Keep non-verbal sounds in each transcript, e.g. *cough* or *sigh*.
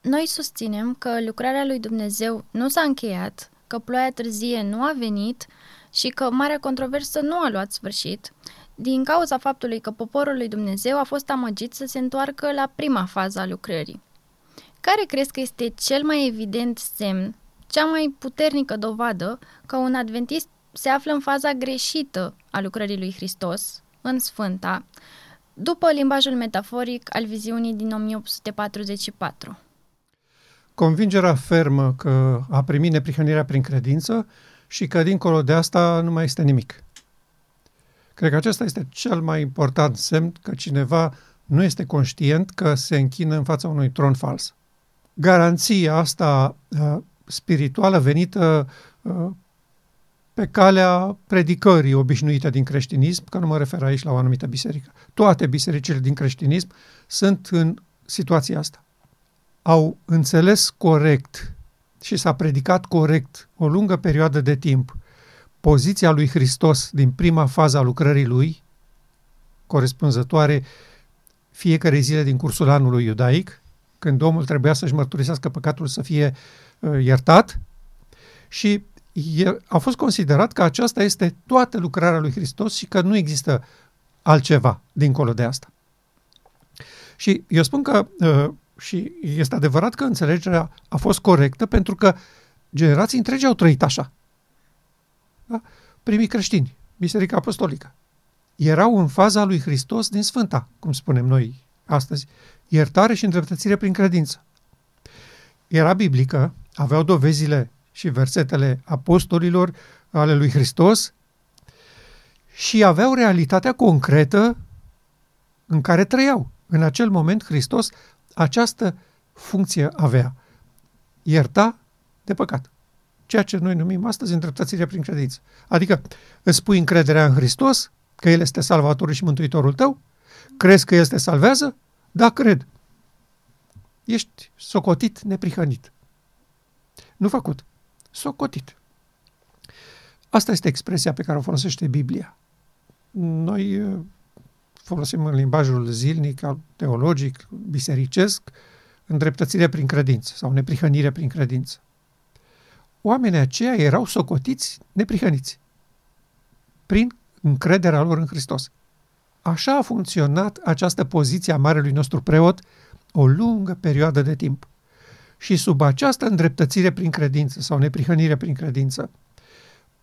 Noi susținem că lucrarea lui Dumnezeu nu s-a încheiat, că ploaia târzie nu a venit și că marea controversă nu a luat sfârșit, din cauza faptului că poporul lui Dumnezeu a fost amăgit să se întoarcă la prima fază a lucrării. Care crezi că este cel mai evident semn, cea mai puternică dovadă că un adventist se află în faza greșită a lucrării lui Hristos, în Sfânta, după limbajul metaforic al viziunii din 1844? Convingerea fermă că a primit neprihănirea prin credință și că dincolo de asta nu mai este nimic. Cred că acesta este cel mai important semn că cineva nu este conștient că se închină în fața unui tron fals. Garanția asta uh, spirituală venită uh, pe calea predicării obișnuite din creștinism, că nu mă refer aici la o anumită biserică. Toate bisericile din creștinism sunt în situația asta. Au înțeles corect și s-a predicat corect o lungă perioadă de timp poziția lui Hristos din prima fază a lucrării lui, corespunzătoare fiecare zile din cursul anului iudaic, când omul trebuia să-și mărturisească păcatul să fie uh, iertat și e, a fost considerat că aceasta este toată lucrarea lui Hristos și că nu există altceva dincolo de asta. Și eu spun că, uh, și este adevărat că înțelegerea a fost corectă pentru că generații întregi au trăit așa. Da? Primii creștini, Biserica Apostolică, erau în faza lui Hristos din Sfânta, cum spunem noi astăzi, iertare și îndreptățire prin credință. Era biblică, aveau dovezile și versetele apostolilor ale lui Hristos și aveau realitatea concretă în care trăiau. În acel moment Hristos această funcție avea. Ierta de păcat ceea ce noi numim astăzi îndreptățire prin credință. Adică îți pui încrederea în Hristos, că El este salvatorul și mântuitorul tău, crezi că El te salvează? Da, cred. Ești socotit, neprihănit. Nu făcut. Socotit. Asta este expresia pe care o folosește Biblia. Noi uh, folosim în limbajul zilnic, teologic, bisericesc, îndreptățire prin credință sau neprihănire prin credință oamenii aceia erau socotiți neprihăniți prin încrederea lor în Hristos. Așa a funcționat această poziție a marelui nostru preot o lungă perioadă de timp. Și sub această îndreptățire prin credință sau neprihănire prin credință,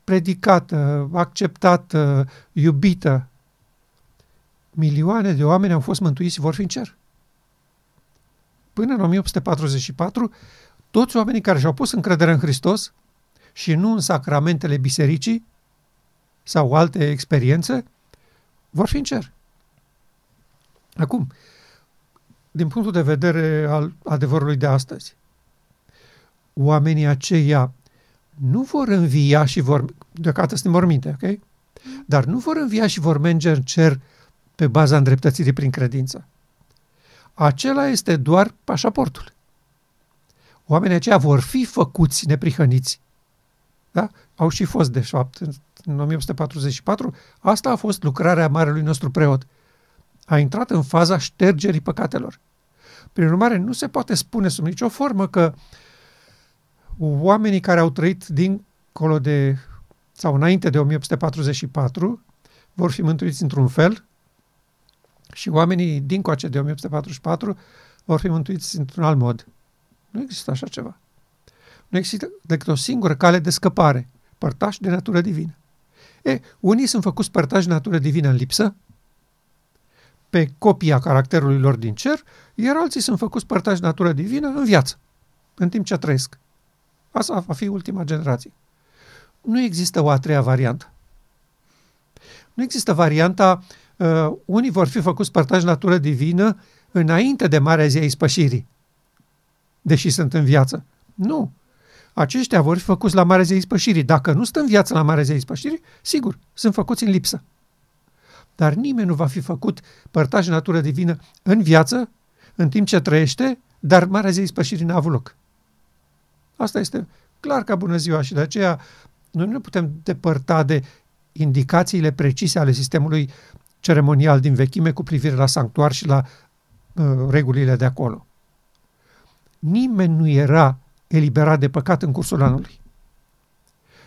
predicată, acceptată, iubită, milioane de oameni au fost mântuiți și vor fi în cer. Până în 1844, toți oamenii care și-au pus încredere în Hristos și nu în sacramentele bisericii sau alte experiențe, vor fi în cer. Acum, din punctul de vedere al adevărului de astăzi, oamenii aceia nu vor învia și vor, deocamdată suntem morminte, ok? Dar nu vor învia și vor merge în cer pe baza îndreptățirii prin credință. Acela este doar pașaportul oamenii aceia vor fi făcuți neprihăniți. Da? Au și fost, de fapt, în 1844. Asta a fost lucrarea marelui nostru preot. A intrat în faza ștergerii păcatelor. Prin urmare, nu se poate spune sub nicio formă că oamenii care au trăit dincolo de sau înainte de 1844 vor fi mântuiți într-un fel și oamenii dincoace de 1844 vor fi mântuiți într-un alt mod. Nu există așa ceva. Nu există decât o singură cale de scăpare, părtași de natură divină. E, unii sunt făcuți părtași de natură divină în lipsă, pe copia caracterului lor din cer, iar alții sunt făcuți părtași de natură divină în viață, în timp ce trăiesc. Asta va fi ultima generație. Nu există o a treia variantă. Nu există varianta uh, unii vor fi făcuți părtași de natură divină înainte de Marea Zi a Ispășirii deși sunt în viață. Nu. Aceștia vor fi făcuți la Marea Zei Ispășirii. Dacă nu sunt în viață la Marea Zei Ispășirii, sigur, sunt făcuți în lipsă. Dar nimeni nu va fi făcut părtaș natură divină în viață, în timp ce trăiește, dar Marea Zei Ispășirii n-a avut loc. Asta este clar ca bună ziua și de aceea noi nu ne putem depărta de indicațiile precise ale sistemului ceremonial din vechime cu privire la sanctuar și la uh, regulile de acolo. nimeni nu era eliberat de păcat în cursul anului.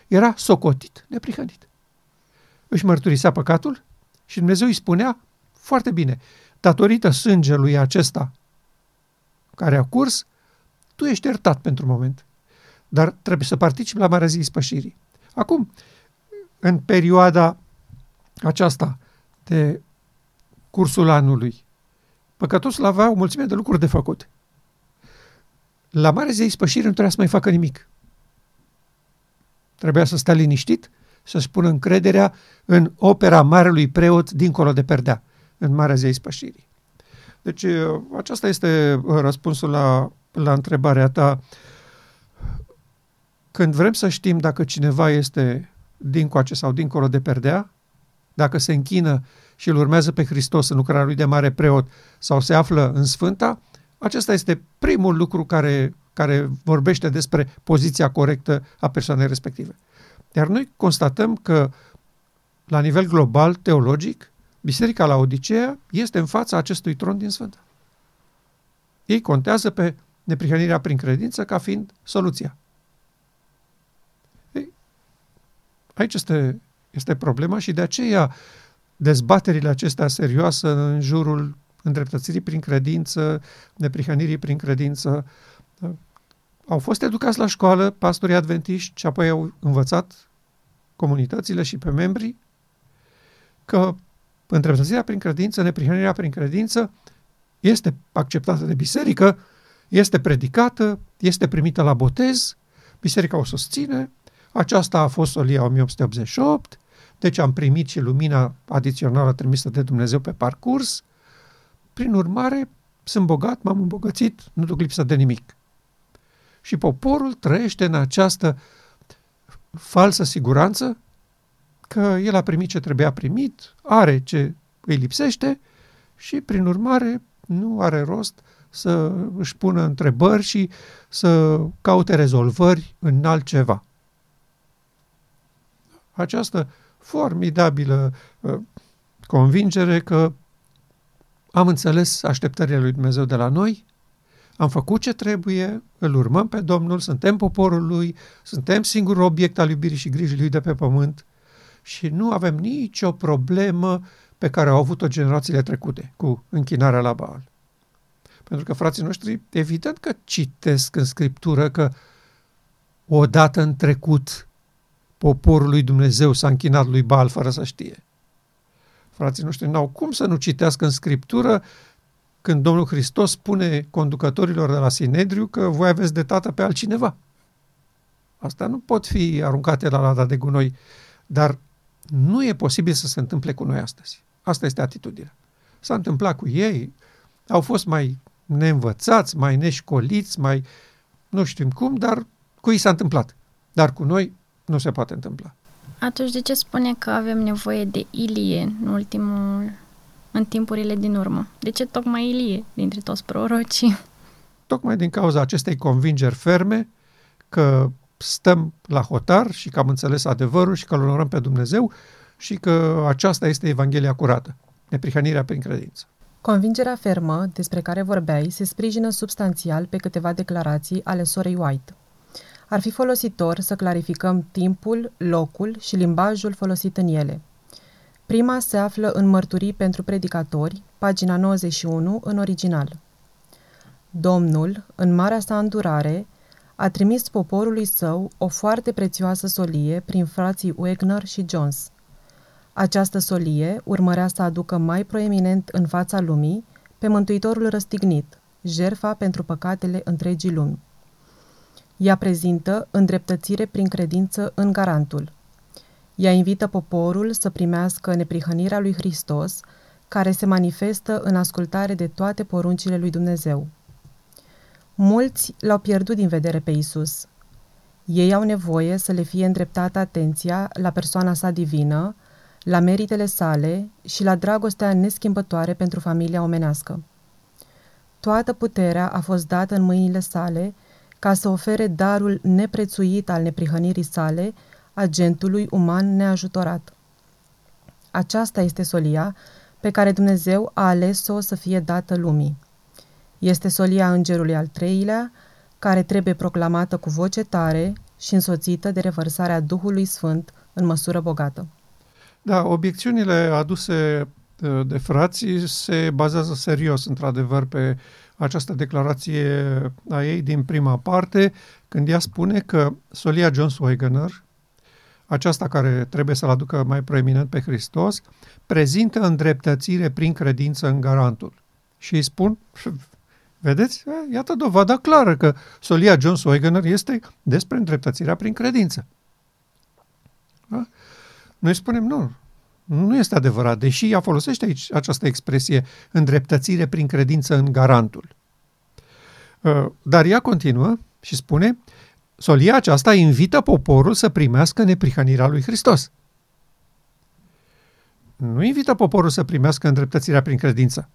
Era socotit, neprihănit. Își mărturisea păcatul și Dumnezeu îi spunea foarte bine, datorită sângelui acesta care a curs, tu ești iertat pentru moment, dar trebuie să participi la Marea Zi Spășirii. Acum, în perioada aceasta de cursul anului, păcătosul avea o mulțime de lucruri de făcut. La Marea Zi Spășirii nu trebuia să mai facă nimic. Trebuia să stea liniștit, să-și pună încrederea în opera Marelui Preot dincolo de perdea, în Marea Zei Spășirii. Deci aceasta este răspunsul la, la întrebarea ta. Când vrem să știm dacă cineva este dincoace sau dincolo de perdea, dacă se închină și îl urmează pe Hristos în lucrarea lui de mare preot sau se află în Sfânta, acesta este primul lucru care, care vorbește despre poziția corectă a persoanei respective. Iar noi constatăm că, la nivel global, teologic, Biserica la Odiseea este în fața acestui tron din Sfânta. Ei contează pe neprihănirea prin credință ca fiind soluția. Ei, aici este, este problema și de aceea dezbaterile acestea serioase în jurul îndreptățirii prin credință, neprihănirii prin credință, au fost educați la școală pastorii adventiști și apoi au învățat comunitățile și pe membrii că îndreptățirea prin credință, neprihănirea prin credință este acceptată de biserică, este predicată, este primită la botez, biserica o susține, aceasta a fost solia 1888, deci am primit și lumina adițională trimisă de Dumnezeu pe parcurs, prin urmare sunt bogat, m-am îmbogățit, nu duc lipsă de nimic. Și poporul trăiește în această falsă siguranță că el a primit ce trebuia primit, are ce îi lipsește și, prin urmare, nu are rost să își pună întrebări și să caute rezolvări în altceva. Această formidabilă uh, convingere că am înțeles așteptările lui Dumnezeu de la noi, am făcut ce trebuie, îl urmăm pe Domnul, suntem poporul lui, suntem singurul obiect al iubirii și grijii lui de pe pământ și nu avem nicio problemă pe care au avut-o generațiile trecute cu închinarea la Baal. Pentru că frații noștri, evident că citesc în Scriptură că odată în trecut poporul lui Dumnezeu s-a închinat lui Baal fără să știe. Frații noștri n-au cum să nu citească în Scriptură când Domnul Hristos spune conducătorilor de la Sinedriu că voi aveți de tată pe altcineva. Asta nu pot fi aruncate la lada de gunoi, dar nu e posibil să se întâmple cu noi astăzi. Asta este atitudinea. S-a întâmplat cu ei, au fost mai neînvățați, mai neșcoliți, mai nu știm cum, dar cu ei s-a întâmplat. Dar cu noi nu se poate întâmpla. Atunci de ce spune că avem nevoie de Ilie în ultimul în timpurile din urmă? De ce tocmai Ilie dintre toți prorocii? Tocmai din cauza acestei convingeri ferme că stăm la hotar și că am înțeles adevărul și că îl onorăm pe Dumnezeu și că aceasta este Evanghelia curată, neprihănirea prin credință. Convingerea fermă despre care vorbeai se sprijină substanțial pe câteva declarații ale sorei White. Ar fi folositor să clarificăm timpul, locul și limbajul folosit în ele. Prima se află în Mărturii pentru predicatori, pagina 91, în original. Domnul, în marea sa îndurare, a trimis poporului său o foarte prețioasă solie prin frații Wagner și Jones. Această solie urmărea să aducă mai proeminent în fața lumii pe Mântuitorul răstignit, jerfa pentru păcatele întregii lumi. Ea prezintă îndreptățire prin credință în garantul. Ea invită poporul să primească neprihănirea lui Hristos, care se manifestă în ascultare de toate poruncile lui Dumnezeu. Mulți l-au pierdut din vedere pe Isus. Ei au nevoie să le fie îndreptată atenția la persoana sa divină, la meritele sale și la dragostea neschimbătoare pentru familia omenească. Toată puterea a fost dată în mâinile sale ca să ofere darul neprețuit al neprihănirii sale agentului uman neajutorat. Aceasta este solia pe care Dumnezeu a ales-o să fie dată lumii. Este solia îngerului al treilea, care trebuie proclamată cu voce tare și însoțită de revărsarea Duhului Sfânt în măsură bogată. Da, obiecțiunile aduse uh, de frații se bazează serios, într-adevăr, pe această declarație a ei din prima parte, când ea spune că Solia John Swigener, aceasta care trebuie să-L aducă mai proeminent pe Hristos, prezintă îndreptățire prin credință în garantul. Și îi spun, *laughs* vedeți, iată dovada clară că Solia John Swigener este despre îndreptățirea prin credință. Da? Noi spunem, nu, nu este adevărat, deși ea folosește aici această expresie îndreptățire prin credință în garantul. Uh, dar ea continuă și spune, solia aceasta invită poporul să primească neprihănirea lui Hristos. Nu invită poporul să primească îndreptățirea prin credință.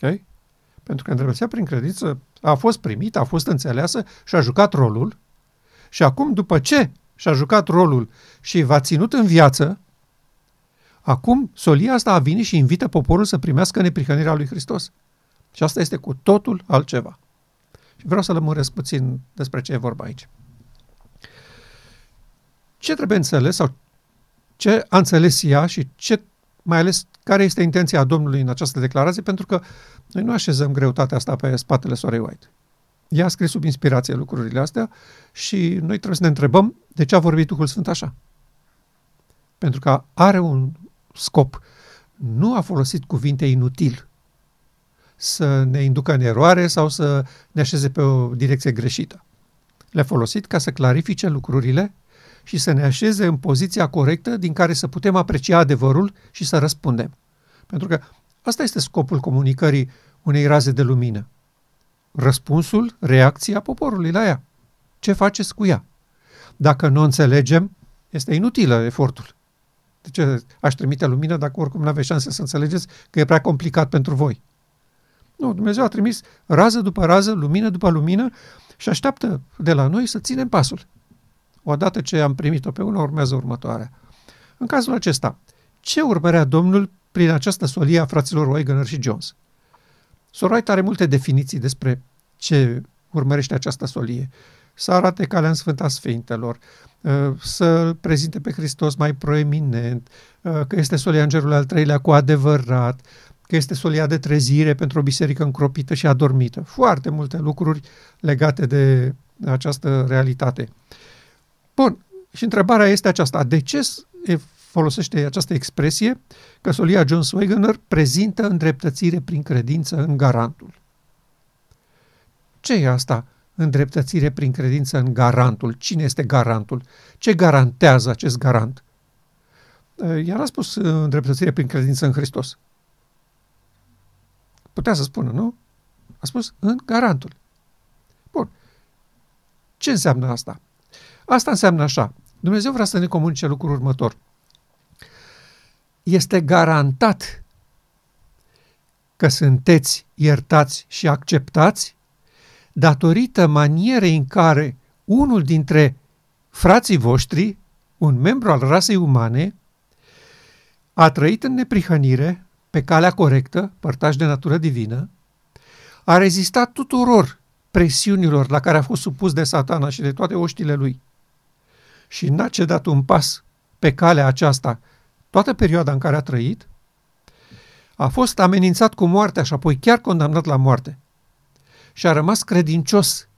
Okay? Pentru că îndreptățirea prin credință a fost primită, a fost înțeleasă și a jucat rolul. Și acum, după ce și-a jucat rolul și v-a ținut în viață, acum solia asta a venit și invită poporul să primească neprihănirea lui Hristos. Și asta este cu totul altceva. Și vreau să lămuresc puțin despre ce e vorba aici. Ce trebuie înțeles sau ce a înțeles ea și ce, mai ales care este intenția Domnului în această declarație, pentru că noi nu așezăm greutatea asta pe spatele Sorei White. Ea a scris sub inspirație lucrurile astea și noi trebuie să ne întrebăm de ce a vorbit Duhul Sfânt așa. Pentru că are un scop. Nu a folosit cuvinte inutil să ne inducă în eroare sau să ne așeze pe o direcție greșită. Le-a folosit ca să clarifice lucrurile și să ne așeze în poziția corectă din care să putem aprecia adevărul și să răspundem. Pentru că asta este scopul comunicării unei raze de lumină răspunsul, reacția poporului la ea. Ce faceți cu ea? Dacă nu înțelegem, este inutilă efortul. De ce aș trimite lumină dacă oricum nu aveți șanse să înțelegeți că e prea complicat pentru voi? Nu, Dumnezeu a trimis rază după rază, lumină după lumină și așteaptă de la noi să ținem pasul. Odată ce am primit-o pe una, urmează următoarea. În cazul acesta, ce urmărea Domnul prin această solie a fraților Wagner și Jones? Soroit are multe definiții despre ce urmărește această solie. Să arate calea în Sfânta Sfintelor, uh, să prezinte pe Hristos mai proeminent, uh, că este solia îngerului al treilea cu adevărat, că este solia de trezire pentru o biserică încropită și adormită. Foarte multe lucruri legate de această realitate. Bun, și întrebarea este aceasta. De ce folosește această expresie că solia John Swagener prezintă îndreptățire prin credință în garantul. Ce e asta? Îndreptățire prin credință în garantul. Cine este garantul? Ce garantează acest garant? Iar a spus îndreptățire prin credință în Hristos. Putea să spună, nu? A spus în garantul. Bun. Ce înseamnă asta? Asta înseamnă așa. Dumnezeu vrea să ne comunice lucrul următor este garantat că sunteți iertați și acceptați datorită manierei în care unul dintre frații voștri, un membru al rasei umane, a trăit în neprihănire, pe calea corectă, părtaș de natură divină, a rezistat tuturor presiunilor la care a fost supus de satana și de toate oștile lui și n-a cedat un pas pe calea aceasta toată perioada în care a trăit, a fost amenințat cu moartea și apoi chiar condamnat la moarte. Și a rămas credincios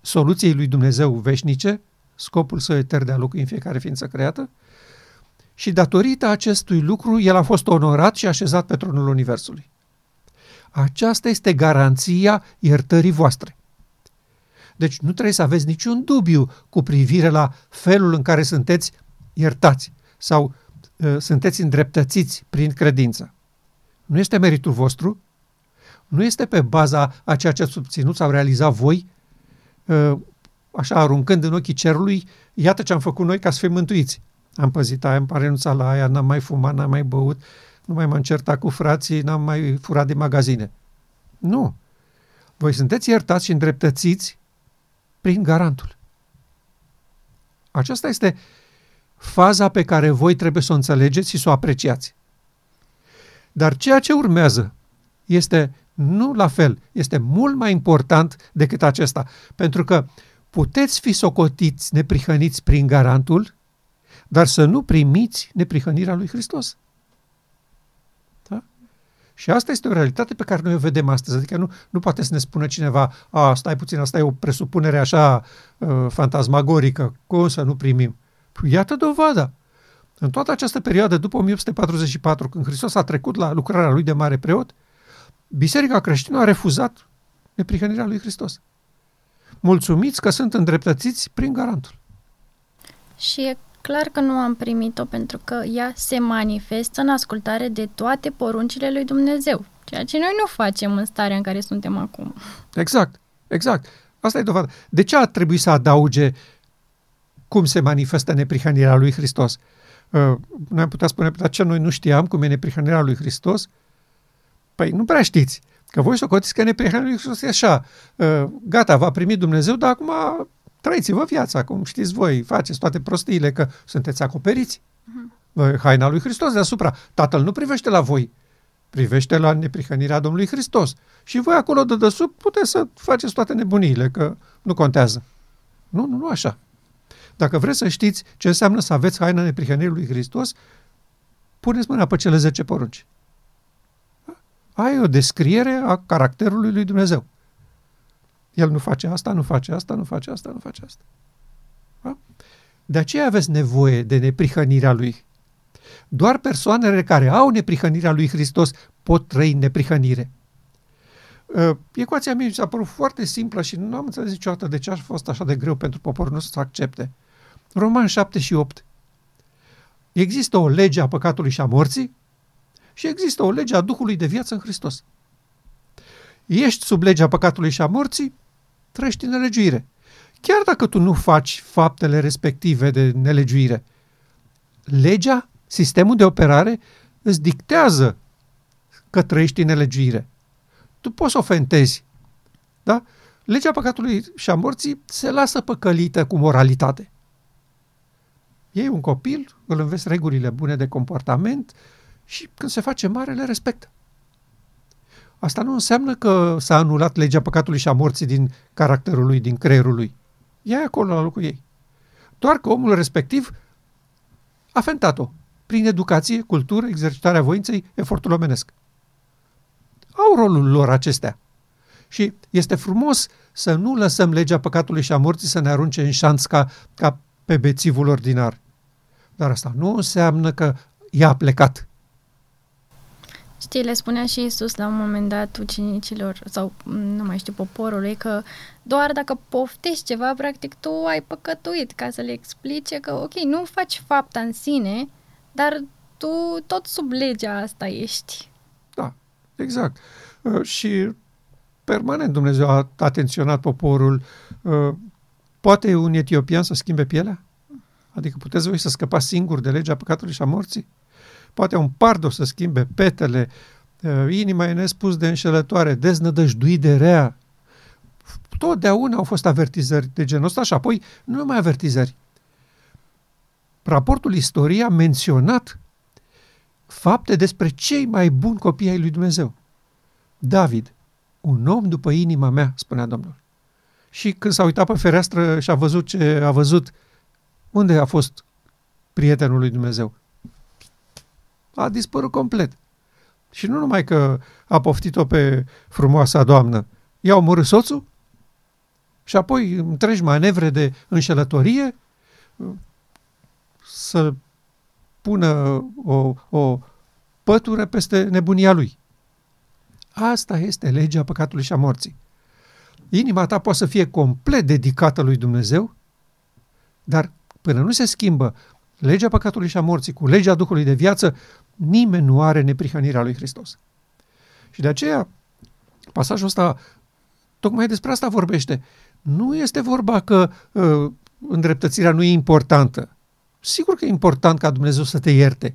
soluției lui Dumnezeu veșnice, scopul său etern de a locui în fiecare ființă creată, și datorită acestui lucru, el a fost onorat și așezat pe tronul Universului. Aceasta este garanția iertării voastre. Deci nu trebuie să aveți niciun dubiu cu privire la felul în care sunteți iertați sau Uh, sunteți îndreptățiți prin credință. Nu este meritul vostru, nu este pe baza a ceea ce ați obținut sau realizat voi, uh, așa aruncând în ochii cerului, iată ce am făcut noi ca să fim mântuiți. Am păzit aia, am renunțat la aia, n-am mai fumat, n-am mai băut, nu mai m-am certat cu frații, n-am mai furat de magazine. Nu. Voi sunteți iertați și îndreptățiți prin garantul. Aceasta este uh, faza pe care voi trebuie să o înțelegeți și să o apreciați. Dar ceea ce urmează este Nu la fel. Este mult mai important decât acesta. Pentru că puteți fi socotiți neprihăniți prin garantul, dar să nu primiți neprihănirea lui Hristos. Da? Și asta este o realitate pe care noi o vedem astăzi. Adică nu, nu poate să ne spună cineva, a, stai puțin, asta e o presupunere așa uh, fantasmagorică, cum să nu primim? Păi iată dovada. În toată această perioadă, după 1844, când Hristos a trecut la lucrarea lui de mare preot, Biserica creștină a refuzat neprihănirea lui Hristos. Mulțumiți că sunt îndreptățiți prin garantul. Și e clar că nu am primit-o pentru că ea se manifestă în ascultare de toate poruncile lui Dumnezeu, ceea ce noi nu facem în starea în care suntem acum. Exact, exact. Asta e dovada. De ce a trebuit să adauge cum se manifestă neprihănirea lui Hristos? Uh, noi am putea spune, dar ce noi nu știam cum e neprihănirea lui Hristos? Păi nu prea știți. Că voi socotiți că neprihănirea lui Hristos e așa. Uh, gata, va primi Dumnezeu, dar acum trăiți-vă viața, cum știți voi, faceți toate prostiile, că sunteți acoperiți. Uh-huh. Haina lui Hristos deasupra. Tatăl nu privește la voi, privește la neprihănirea Domnului Hristos. Și voi acolo de desubt puteți să faceți toate nebuniile, că nu contează. Nu, nu, nu așa. Dacă vreți să știți ce înseamnă să aveți haina neprihănirii lui Hristos, puneți mâna pe cele 10 porunci. Ai o descriere a caracterului lui Dumnezeu. El nu face asta, nu face asta, nu face asta, nu face asta. Da? De aceea aveți nevoie de neprihănirea lui. Doar persoanele care au neprihănirea lui Hristos pot trăi neprihănire. Uh, ecuația mea mi s-a părut foarte simplă și nu am înțeles niciodată de ce a fost așa de greu pentru poporul nostru să accepte. Roman 7 și 8. Există o lege a păcatului și a morții și există o lege a Duhului de viață în Hristos. Ești sub legea păcatului și a morții, trăiești în nelegiuire. Chiar dacă tu nu faci faptele respective de nelegiuire, legea, sistemul de operare, îți dictează că trăiești în nelegiuire. Tu poți ofentezi. Da? Legea păcatului și a morții se lasă păcălită cu moralitate. Ei un copil, îl înveți regulile bune de comportament și când se face mare le respectă. Asta nu înseamnă că s-a anulat legea păcatului și a morții din caracterul lui, din creierul lui. Ea e acolo la locul ei. Doar că omul respectiv a fentat-o prin educație, cultură, exercitarea voinței, efortul omenesc. Au rolul lor acestea. Și este frumos să nu lăsăm legea păcatului și a morții să ne arunce în șanț ca, ca pe bețivul ordinar. Dar asta nu înseamnă că i-a plecat. Știi, le spunea și Isus la un moment dat ucenicilor, sau nu mai știu, poporului, că doar dacă poftești ceva, practic tu ai păcătuit, ca să le explice că, ok, nu faci fapta în sine, dar tu tot sub legea asta ești. Da, exact. Uh, și permanent Dumnezeu a atenționat poporul. Uh, poate un etiopian să schimbe pielea? Adică puteți voi să scăpați singur de legea păcatului și a morții? Poate un pardo să schimbe petele, uh, inima e nespus de înșelătoare, deznădăjduit de rea. Totdeauna au fost avertizări de genul ăsta și apoi nu numai avertizări. Raportul istoriei a menționat fapte despre cei mai buni copii ai lui Dumnezeu. David, un om după inima mea, spunea Domnul. Și când s-a uitat pe fereastră și a văzut ce a văzut, unde a fost prietenul lui Dumnezeu? A dispărut complet. Și nu numai că a poftit-o pe frumoasa doamnă, i-a omorât soțul și apoi întregi manevre de înșelătorie să pună o, o pătură peste nebunia lui. Asta este legea păcatului și a morții. Inima ta poate să fie complet dedicată lui Dumnezeu, dar până nu se schimbă legea păcatului și a morții cu legea Duhului de viață, nimeni nu are neprihănirea lui Hristos. Și de aceea, pasajul ăsta, tocmai despre asta vorbește. Nu este vorba că uh, îndreptățirea nu e importantă. Sigur că e important ca Dumnezeu să te ierte.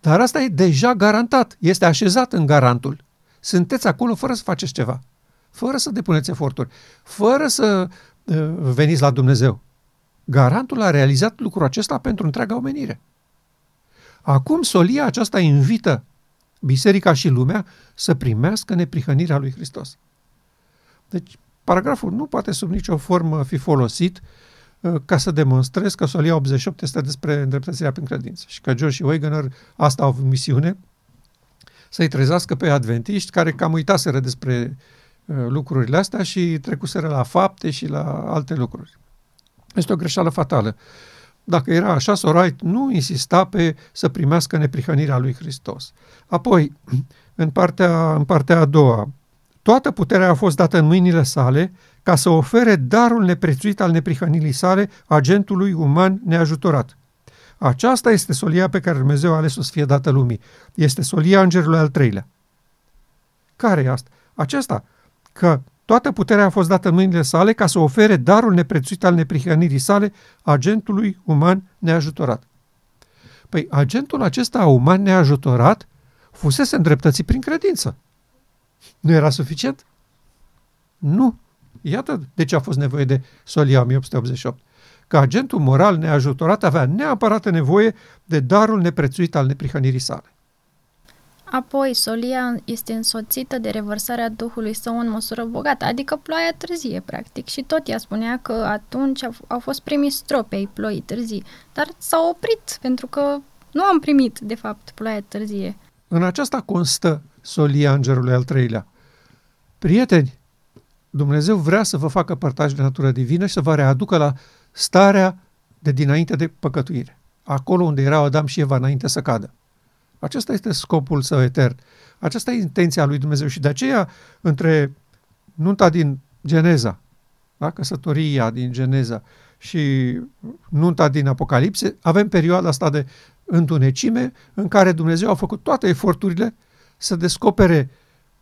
Dar asta e deja garantat, este așezat în garantul. Sunteți acolo fără să faceți ceva, fără să depuneți eforturi, fără să uh, veniți la Dumnezeu. Garantul a realizat lucrul acesta pentru întreaga omenire. Acum solia aceasta invită biserica și lumea să primească neprihănirea lui Hristos. Deci, paragraful nu poate sub nicio formă fi folosit uh, ca să demonstrez că Solia 88 este despre îndreptățirea prin credință și că George și Wegener asta au avut misiune să-i trezească pe adventiști care cam uitaseră despre uh, lucrurile astea și trecuseră la fapte și la alte lucruri. Este o greșeală fatală. Dacă era așa, Sorait nu insista pe să primească neprihănirea lui Hristos. Apoi, în partea, în partea a doua, toată puterea a fost dată în mâinile sale ca să ofere darul neprețuit al neprihănirii sale agentului uman neajutorat. Aceasta este solia pe care Dumnezeu a ales-o să fie dată lumii. Este solia îngerului al treilea. Care e asta? Aceasta, că toată puterea a fost dată în mâinile sale ca să ofere darul neprețuit al neprihănirii sale agentului uman neajutorat. Păi agentul acesta uman neajutorat fusese îndreptățit prin credință. Nu era suficient? Nu. Iată de ce a fost nevoie de Solia 1888 că agentul moral neajutorat avea neapărat nevoie de darul neprețuit al neprihănirii sale. Apoi, solia este însoțită de revărsarea Duhului Său în măsură bogată, adică ploaia târzie, practic. Și tot ea spunea că atunci au fost primii stropi ai ploii târzii, dar s-au oprit, pentru că nu am primit, de fapt, ploaia târzie. În aceasta constă solia îngerului al treilea. Prieteni, Dumnezeu vrea să vă facă părtași de natură divină și să vă readucă la starea de dinainte de păcătuire. Acolo unde erau Adam și Eva înainte să cadă. Acesta este scopul său etern. Aceasta e intenția lui Dumnezeu și de aceea între nunta din Geneza, da? căsătoria din Geneza și nunta din Apocalipse, avem perioada asta de întunecime în care Dumnezeu a făcut toate eforturile să descopere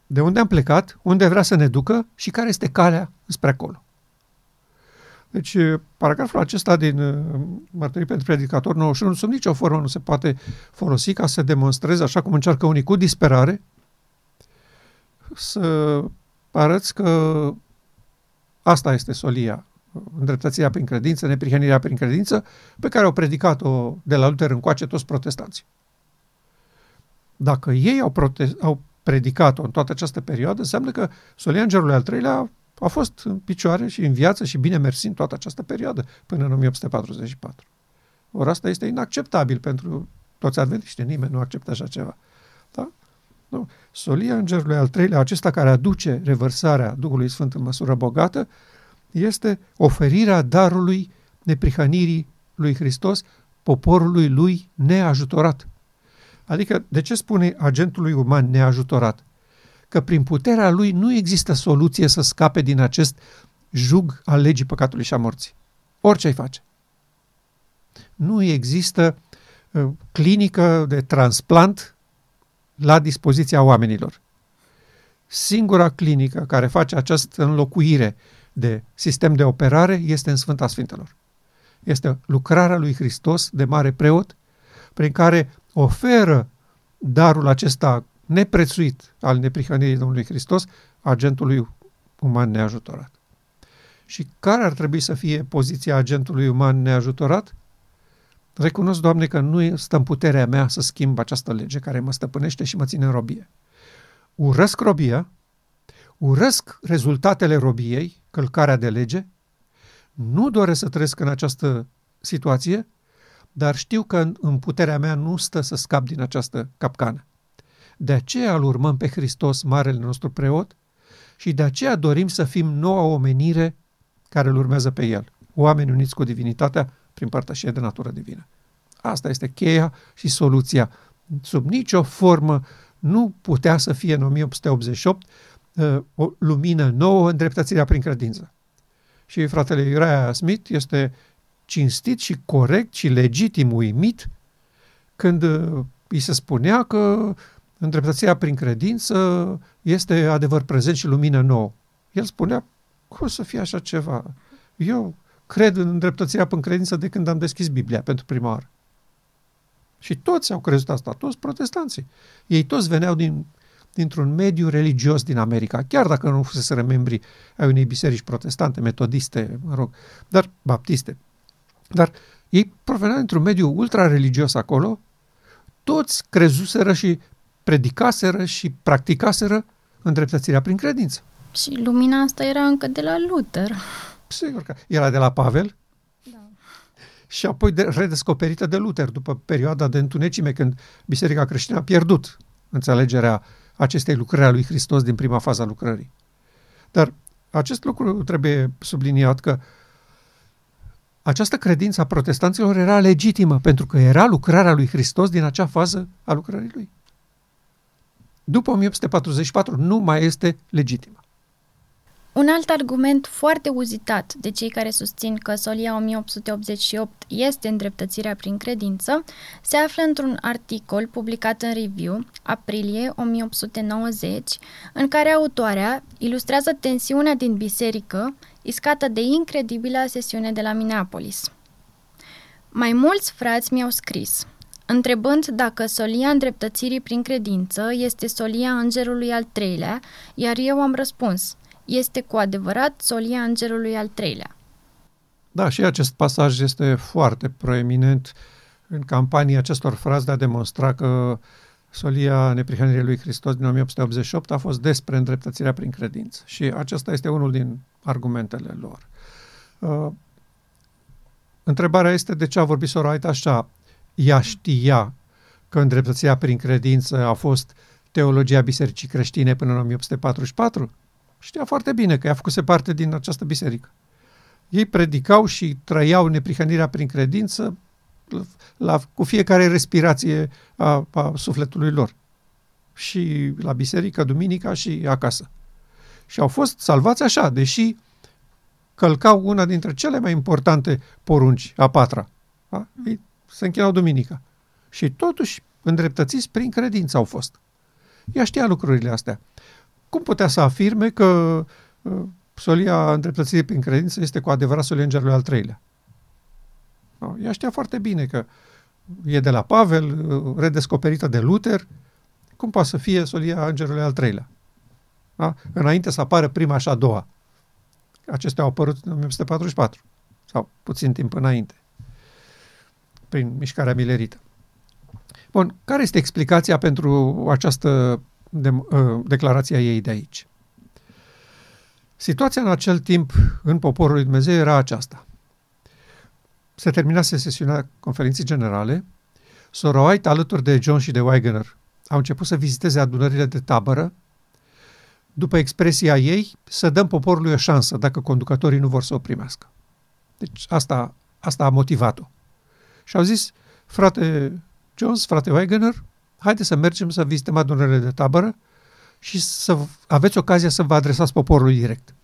de unde am plecat, unde vrea să ne ducă și care este calea spre acolo. Deci, paragraful acesta din Mărturii pentru Predicator 91 sub nicio formă nu se poate folosi ca să demonstreze, așa cum încearcă unii cu disperare, să arăți că asta este solia, îndreptățirea prin credință, neprihănirea prin credință, pe care au predicat-o de la Luther încoace toți protestanții. Dacă ei au, prote- au predicat-o în toată această perioadă, înseamnă că solia Îngerului al treilea a fost în picioare și în viață și bine mersi în toată această perioadă, până în 1844. Ori asta este inacceptabil pentru toți adventiștii, nimeni nu acceptă așa ceva. Da? Nu. Solia Îngerului al treilea, acesta care aduce revărsarea Duhului Sfânt în măsură bogată, este oferirea darului neprihănirii lui Hristos poporului lui neajutorat. Adică, de ce spune agentului uman neajutorat? Că prin puterea lui nu există soluție să scape din acest jug al legii păcatului și a morții. Orice ai face. Nu există uh, clinică de transplant la dispoziția oamenilor. Singura clinică care face această înlocuire de sistem de operare este în Sfânta Sfintelor. Este lucrarea lui Hristos de mare preot, prin care oferă darul acesta neprețuit al neprihănirii Domnului Hristos, agentului uman neajutorat. Și care ar trebui să fie poziția agentului uman neajutorat? Recunosc, Doamne, că nu stă în puterea mea să schimb această lege care mă stăpânește și mă ține în robie. Urăsc robia, urăsc rezultatele robiei, călcarea de lege, nu doresc să trăiesc în această situație, dar știu că în puterea mea nu stă să scap din această capcană. De aceea îl urmăm pe Hristos, marele nostru preot, și de aceea dorim să fim noua omenire care îl urmează pe el, oameni uniți cu divinitatea prin părtășie de natură divină. Asta este cheia și soluția. Sub nicio formă nu putea să fie în 1888 uh, o lumină nouă, îndreptățirea prin credință. Și fratele Uriah Smith este cinstit și corect și legitim uimit când uh, îi se spunea că îndreptățirea prin credință este adevăr prezent și lumină nouă. El spunea, cum să fie așa ceva? Eu cred în îndreptățirea prin credință de când am deschis Biblia pentru prima oară. Și toți au crezut asta, toți protestanții. Ei toți veneau din, dintr-un mediu religios din America, chiar dacă nu fusese membri ai unei biserici protestante, metodiste, mă rog, dar baptiste. Dar ei proveneau dintr-un mediu ultra-religios acolo, toți crezuseră și predicaseră și practicaseră îndreptățirea prin credință. Și lumina asta era încă de la Luther. Sigur că era de la Pavel Da. și apoi de, redescoperită de Luther după perioada de întunecime când Biserica creștină a pierdut înțelegerea acestei lucrări a lui Hristos din prima fază a lucrării. Dar acest lucru trebuie subliniat că această credință a protestanților era legitimă pentru că era lucrarea lui Hristos din acea fază a lucrării lui. După 1844 nu mai este legitimă. Un alt argument foarte uzitat de cei care susțin că solia 1888 este îndreptățirea prin credință se află într-un articol publicat în Review, aprilie 1890, în care autoarea ilustrează tensiunea din biserică iscată de incredibila sesiune de la Minneapolis. Mai mulți frați mi-au scris, întrebând dacă solia îndreptățirii prin credință este solia îngerului al treilea, iar eu am răspuns – este cu adevărat solia îngerului al treilea. Da, și acest pasaj este foarte proeminent în campania acestor frazi de a demonstra că solia neprihănirii lui Hristos din 1888 a fost despre îndreptățirea prin credință. Și acesta este unul din argumentele lor. Uh, întrebarea este de ce a vorbit Soraita așa. Ea știa că îndreptățirea prin credință a fost teologia bisericii creștine până în 1844? Știa foarte bine că ea făcuse parte din această biserică. Ei predicau și trăiau neprihănirea prin credință la, cu fiecare respirație a, a sufletului lor. Și la biserică, duminica și acasă. Și au fost salvați așa, deși călcau una dintre cele mai importante porunci, a patra. Da? Ei se închinau duminica. Și totuși îndreptățiți prin credință au fost. Ea știa lucrurile astea cum putea să afirme că uh, solia îndreptățirii prin credință este cu adevărat solia îngerului al treilea? No, ea știa foarte bine că e de la Pavel, uh, redescoperită de Luther, cum poate să fie solia îngerului al treilea? Da? Înainte să apară prima și a doua. Acestea au apărut în 1944 sau puțin timp înainte, prin mișcarea milerită. Bun, care este explicația pentru această de, uh, declarația ei de aici. Situația în acel timp în poporul lui Dumnezeu era aceasta. Se terminase sesiunea conferinței generale, Sora White, alături de John și de Wagner, au început să viziteze adunările de tabără, după expresia ei, să dăm poporului o șansă dacă conducătorii nu vor să o primească. Deci asta, asta a motivat-o. Și au zis, frate Jones, frate Wagner, haideți să mergem să vizităm adunările de tabără și să aveți ocazia să vă adresați poporului direct.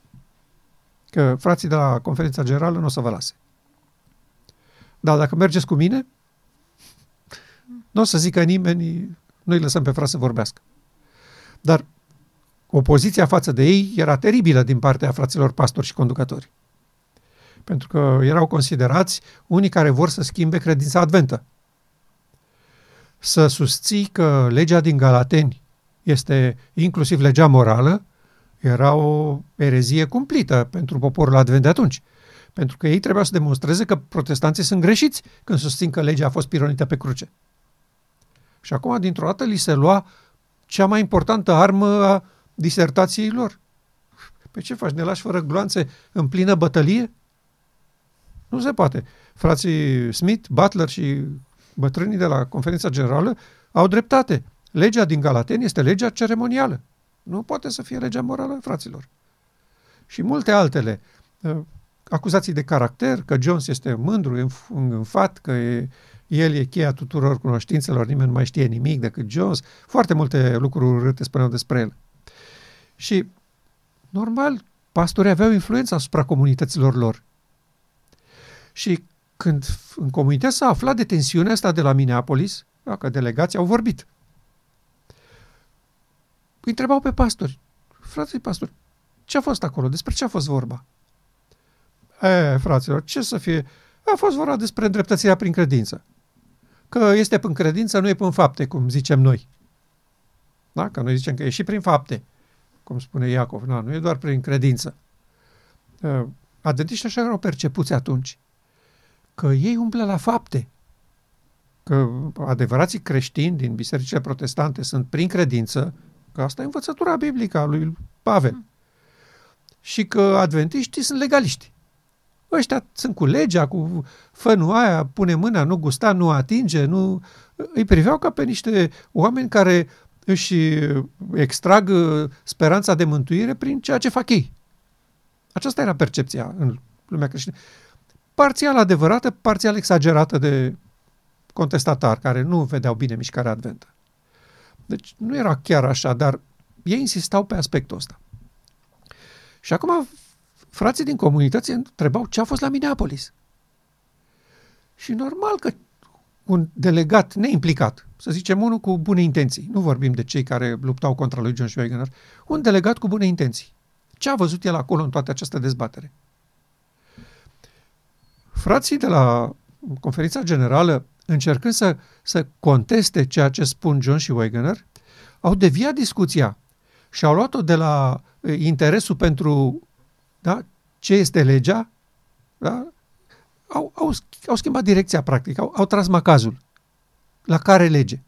Că frații de la conferința generală nu o să vă lase. Dar dacă mergeți cu mine, nu o să zică nimeni, nu îi lăsăm pe frați să vorbească. Dar opoziția față de ei era teribilă din partea fraților pastori și conducători. Pentru că erau considerați unii care vor să schimbe credința adventă să susții că legea din Galateni este inclusiv legea morală, era o erezie cumplită pentru poporul advent de atunci. Pentru că ei trebuia să demonstreze că protestanții sunt greșiți când susțin că legea a fost pironită pe cruce. Și acum, dintr-o dată, li se lua cea mai importantă armă a disertației lor. Pe ce faci? Ne lași fără gloanțe în plină bătălie? Nu se poate. Frații Smith, Butler și bătrânii de la conferința generală au dreptate. Legea din Galateni este legea ceremonială. Nu poate să fie legea morală, fraților. Și multe altele. Uh, acuzații de caracter, că Jones este mândru, înfat, că e, el e cheia tuturor cunoștințelor, nimeni nu mai știe nimic decât Jones. Foarte multe lucruri urâte spuneau despre el. Și, normal, pastorii aveau influență asupra comunităților lor. Și când în comunitate s-a aflat de tensiunea asta de la Minneapolis, că delegații au vorbit. Îi întrebau pe pastori, frații pastori, ce a fost acolo? Despre ce a fost vorba? E, fraților, ce să fie? A fost vorba despre îndreptățirea prin credință. Că este prin credință, nu e prin fapte, cum zicem noi. Da? Că noi zicem că e și prin fapte, cum spune Iacov. Da, nu e doar prin credință. Adventiștii așa erau percepuți atunci că ei umblă la fapte. că adevărații creștini din bisericile protestante sunt prin credință, că asta e învățătura biblică a lui Pavel, mm. și că adventiștii sunt legaliști. Ăștia sunt cu legea, cu fănul aia, pune mâna, nu gusta, nu atinge, nu... Îi priveau ca pe niște oameni care își extrag speranța de mântuire prin ceea ce fac ei. Aceasta era percepția în lumea creștină. Parțial adevărată, parțial exagerată de contestatari care nu vedeau bine mișcarea adventă. Deci nu era chiar așa, dar ei insistau pe aspectul ăsta. Și acum frații din comunități întrebau ce a fost la Minneapolis. Și normal că un delegat neimplicat, să zicem unul cu bune intenții, nu vorbim de cei care luptau contra lui John Schweigener, un delegat cu bune intenții. Ce a văzut el acolo în toată această dezbatere? Frații de la conferința generală, încercând să, să conteste ceea ce spun John și Wegener, au deviat discuția și au luat-o de la interesul pentru da, ce este legea, da, au, au, au schimbat direcția practic, au, au tras macazul. La care lege?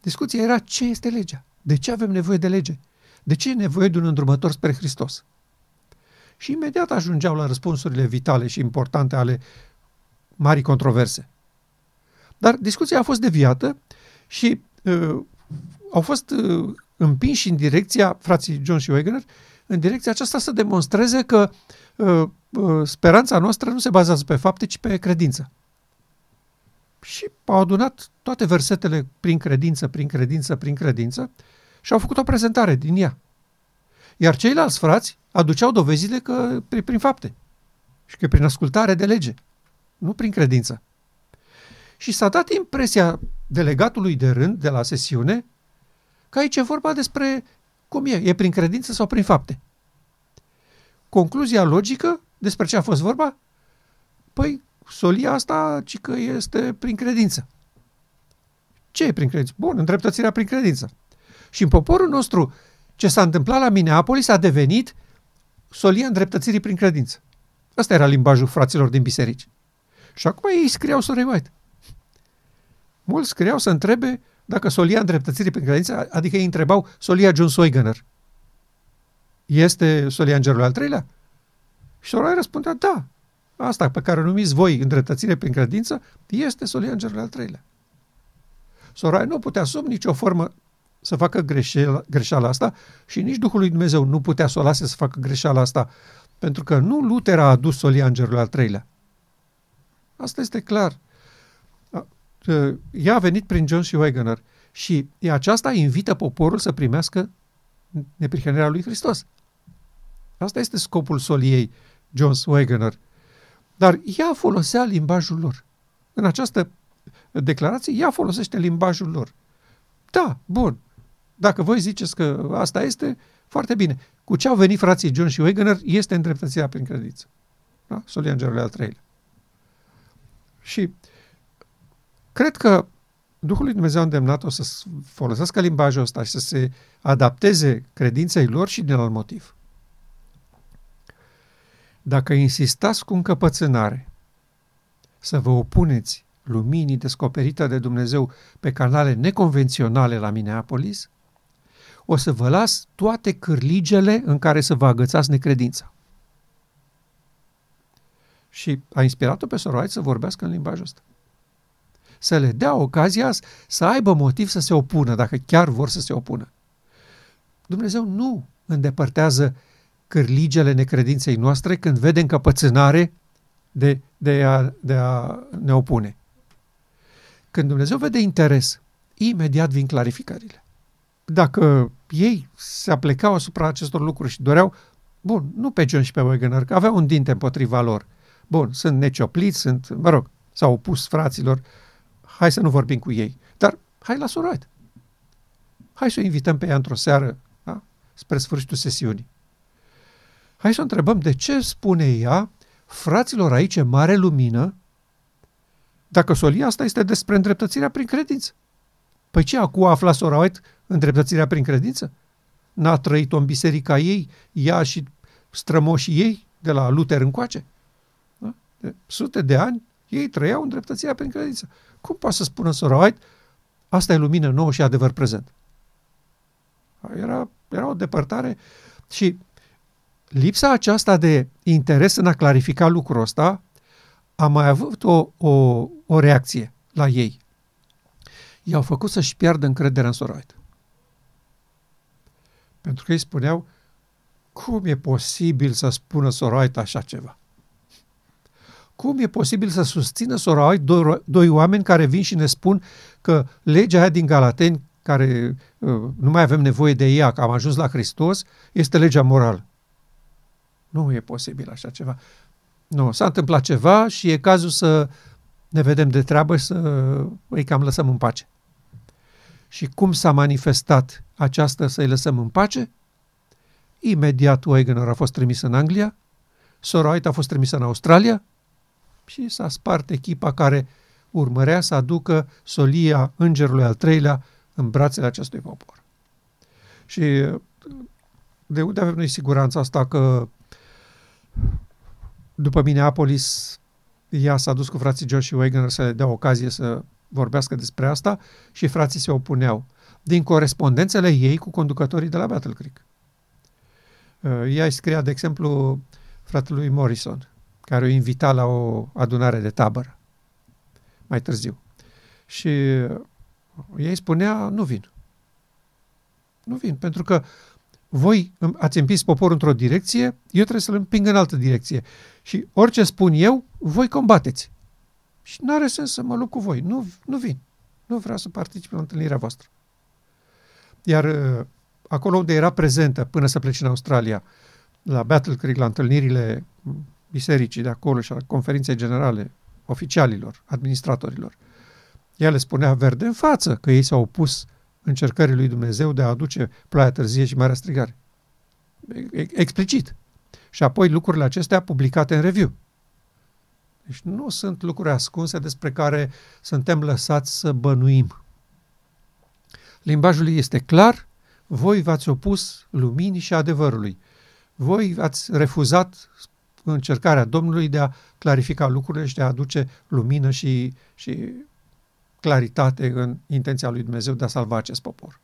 Discuția era ce este legea? De ce avem nevoie de lege? De ce e nevoie de un îndrumător spre Hristos? Și imediat ajungeau la răspunsurile vitale și importante ale marii controverse. Dar discuția a fost deviată și uh, au fost uh, împinși în direcția, frații John și Wegener, în direcția aceasta să demonstreze că uh, uh, speranța noastră nu se bazează pe fapte, ci pe credință. Și au adunat toate versetele prin credință, prin credință, prin credință și au făcut o prezentare din ea. Iar ceilalți frați aduceau dovezile că prin, prin fapte și că prin ascultare de lege, nu prin credință. Și s-a dat impresia delegatului de rând de la sesiune că aici e vorba despre cum e, e prin credință sau prin fapte. Concluzia logică despre ce a fost vorba? Păi, solia asta, ci că este prin credință. Ce e prin credință? Bun, îndreptățirea prin credință. Și în poporul nostru, ce s-a întâmplat la Minneapolis a devenit solia îndreptățirii prin credință. Ăsta era limbajul fraților din biserici. Și acum ei scriau Sorei White. Mulți scriau să întrebe dacă solia îndreptățirii prin credință, adică ei întrebau solia John Soigener. Este solia îngerului al treilea? Și Soraya răspundea, da, asta pe care o numiți voi îndreptățire prin credință, este solia îngerului al treilea. Soraya nu putea sub nicio formă să facă greșeala, greșeala asta și nici Duhul lui Dumnezeu nu putea să o lase să facă greșeala asta, pentru că nu Luther a adus solia îngerului al treilea. Asta este clar. Ea a venit prin John și Wegener și aceasta invită poporul să primească neprihănirea lui Hristos. Asta este scopul soliei John Wegener. Dar ea folosea limbajul lor. În această declarație, ea folosește limbajul lor. Da, bun. Dacă voi ziceți că asta este, foarte bine. Cu ce au venit frații John și Wegener este îndreptățirea prin credință. Da? Solia Îngerului al treilea. Și cred că Duhul lui Dumnezeu a îndemnat-o să folosească limbajul ăsta și să se adapteze credinței lor și din alt motiv. Dacă insistați cu încăpățânare să vă opuneți luminii descoperită de Dumnezeu pe canale neconvenționale la Minneapolis, o să vă las toate cârligele în care să vă agățați necredința. Și a inspirat-o pe Soroait să vorbească în limbajul ăsta. Să le dea ocazia să aibă motiv să se opună, dacă chiar vor să se opună. Dumnezeu nu îndepărtează cârligele necredinței noastre când vede încăpățânare de, de, a, de a ne opune. Când Dumnezeu vede interes, imediat vin clarificările. Dacă ei se aplecau asupra acestor lucruri și doreau, bun, nu pe John și pe Wegener, că aveau un dinte împotriva lor. Bun, sunt neciopliți, sunt, mă rog, s-au opus fraților, hai să nu vorbim cu ei. Dar hai la surat. Hai să o invităm pe ea într-o seară, da? spre sfârșitul sesiunii. Hai să o întrebăm de ce spune ea, fraților aici e mare lumină, dacă solia asta este despre îndreptățirea prin credință. Păi ce, acum a aflat sora White îndreptățirea prin credință? N-a trăit-o în biserica ei, ea și strămoșii ei, de la Luther încoace? Da? De sute de ani, ei trăiau îndreptățirea prin credință. Cum poate să spună sora White, asta e lumină nouă și adevăr prezent? Era, era o depărtare și lipsa aceasta de interes în a clarifica lucrul ăsta a mai avut o, o, o reacție la ei. I-au făcut să-și piardă încrederea în sora White. Pentru că ei spuneau, cum e posibil să spună Soroait așa ceva? Cum e posibil să susțină Soroait doi, doi oameni care vin și ne spun că legea aia din Galateni, care uh, nu mai avem nevoie de ea, că am ajuns la Hristos, este legea morală? Nu e posibil așa ceva. Nu, s-a întâmplat ceva și e cazul să ne vedem de treabă și să îi cam lăsăm în pace. Și cum s-a manifestat aceasta să-i lăsăm în pace? Imediat Wegener a fost trimis în Anglia, Soroit a fost trimis în Australia și s-a spart echipa care urmărea să aducă solia îngerului al treilea în brațele acestui popor. Și de unde avem noi siguranța asta că după Minneapolis ea s-a dus cu frații Josh și Wegener să le dea ocazie să vorbească despre asta și frații se opuneau. Din corespondențele ei cu conducătorii de la Battle Creek. Uh, ea îi scria, de exemplu, fratelui Morrison, care o invita la o adunare de tabără mai târziu. Și uh, ei spunea, nu vin. Nu vin, pentru că voi ați împins poporul într-o direcție, eu trebuie să-l împing în altă direcție. Și orice spun eu, voi combateți. Și nu are sens să mă lupt cu voi. Nu, nu vin. Nu vreau să particip la întâlnirea voastră. Iar uh, acolo unde era prezentă până să plece în Australia, la Battle Creek, la întâlnirile bisericii de acolo și la conferinței generale oficialilor, administratorilor, ea le spunea verde în față că ei s-au opus încercării lui Dumnezeu de a aduce ploaia târzie și marea strigare. Explicit. Și apoi lucrurile acestea publicate în review. Deci nu sunt lucruri ascunse despre care suntem lăsați să bănuim. Limbajul este clar, voi v-ați opus luminii și adevărului. Voi ați refuzat încercarea Domnului de a clarifica lucrurile și de a aduce lumină și, și claritate în intenția lui Dumnezeu de a salva acest popor.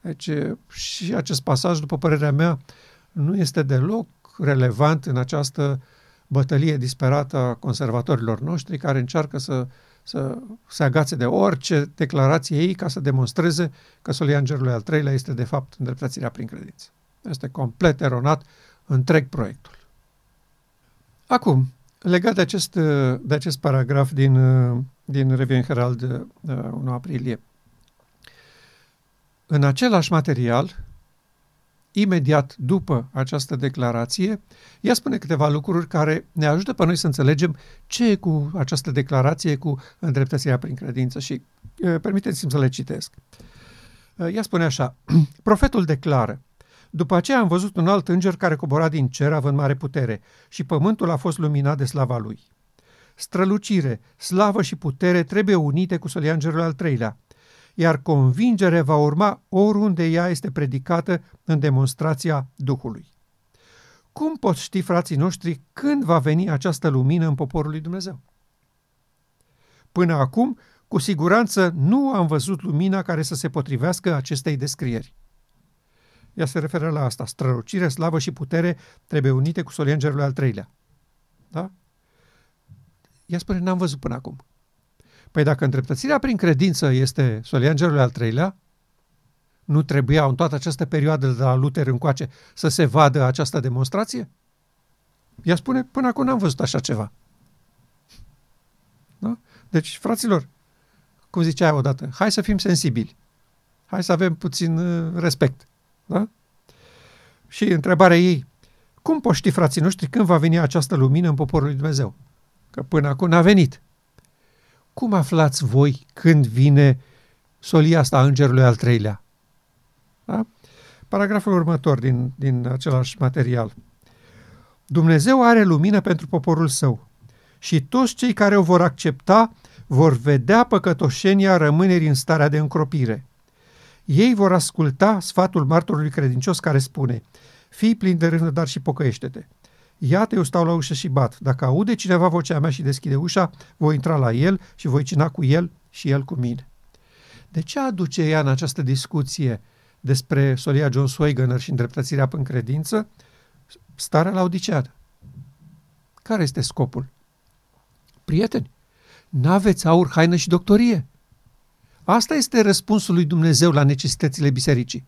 Deci și acest pasaj, după părerea mea, nu este deloc relevant în această bătălie disperată a conservatorilor noștri care încearcă să, să se agațe de orice declarație ei ca să demonstreze că solia îngerului al treilea este de fapt îndreptățirea prin credință. Este complet eronat întreg proiectul. Acum, legat de acest, de acest paragraf din, din Revien Herald 1 uh, aprilie, în același material, imediat după această declarație, ea spune câteva lucruri care ne ajută pe noi să înțelegem ce e cu această declarație, cu îndreptățirea prin credință și uh, permiteți-mi să le citesc. Uh, ea spune așa, *clears throat* profetul declară, după aceea am văzut un alt înger care cobora din cer având mare putere și pământul a fost luminat de slava lui. Strălucire, slavă și putere trebuie unite cu solia îngerului al treilea, iar convingere va urma oriunde ea este predicată în demonstrația Duhului. Cum pot ști frații noștri când va veni această lumină în poporul lui Dumnezeu? Până acum, cu siguranță nu am văzut lumina care să se potrivească acestei descrieri. Ea se referă la asta. Strălucire, slavă și putere trebuie unite cu solia îngerului al treilea. Da? Ea spune, n-am văzut până acum. Păi dacă îndreptățirea prin credință este solia îngerului al treilea, nu trebuia în toată această perioadă de la Luther încoace să se vadă această demonstrație? Ea spune, până acum n-am văzut așa ceva. Da? Deci, fraților, cum zicea odată, hai să fim sensibili. Hai să avem puțin uh, respect. Da? Și întrebarea ei, cum poți ști, frații noștri, când va veni această lumină în poporul lui Dumnezeu? Că până acum n-a venit. Cum aflați voi când vine solia asta a îngerului al treilea? Da? Paragraful următor din, din același material. Dumnezeu are lumină pentru poporul său și toți cei care o vor accepta vor vedea păcătoșenia rămânerii în starea de încropire. Ei vor asculta sfatul martorului credincios care spune, fii plin de rână, dar și pocăiește-te. Iată, eu stau la ușă și bat. Dacă aude cineva vocea mea și deschide ușa, voi intra la el și voi cina cu el și el cu mine. De ce aduce ea în această discuție despre solia John Swigner și îndreptățirea în credință starea la odiceană? Care este scopul? Prieteni, n-aveți aur, haină și doctorie. Asta este răspunsul lui Dumnezeu la necesitățile bisericii.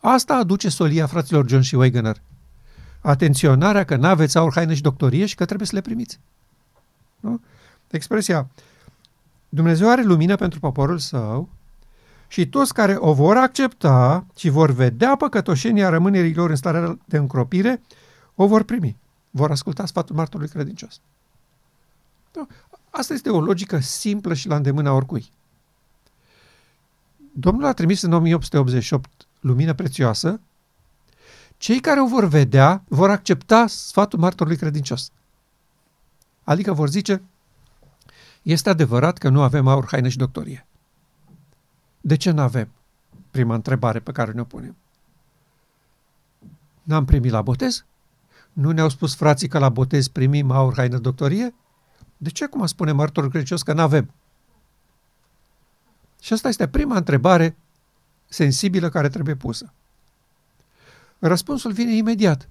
Asta aduce solia fraților John și Wegener. Atenționarea că n-aveți aur, haină și doctorie și că trebuie să le primiți. Nu? Expresia Dumnezeu are lumină pentru poporul său și toți care o vor accepta și vor vedea păcătoșenia rămânerii lor în starea de încropire, o vor primi. Vor asculta sfatul martorului credincios. Da. Asta este o logică simplă și la îndemâna oricui. Domnul a trimis în 1888 lumină prețioasă, cei care o vor vedea vor accepta sfatul martorului credincios. Adică vor zice, este adevărat că nu avem aur, haine și doctorie. De ce nu avem? Prima întrebare pe care ne-o punem. N-am primit la botez? Nu ne-au spus frații că la botez primim aur, haină, doctorie? De ce acum spune martorul credincios că nu avem? Și asta este prima întrebare sensibilă care trebuie pusă. Răspunsul vine imediat,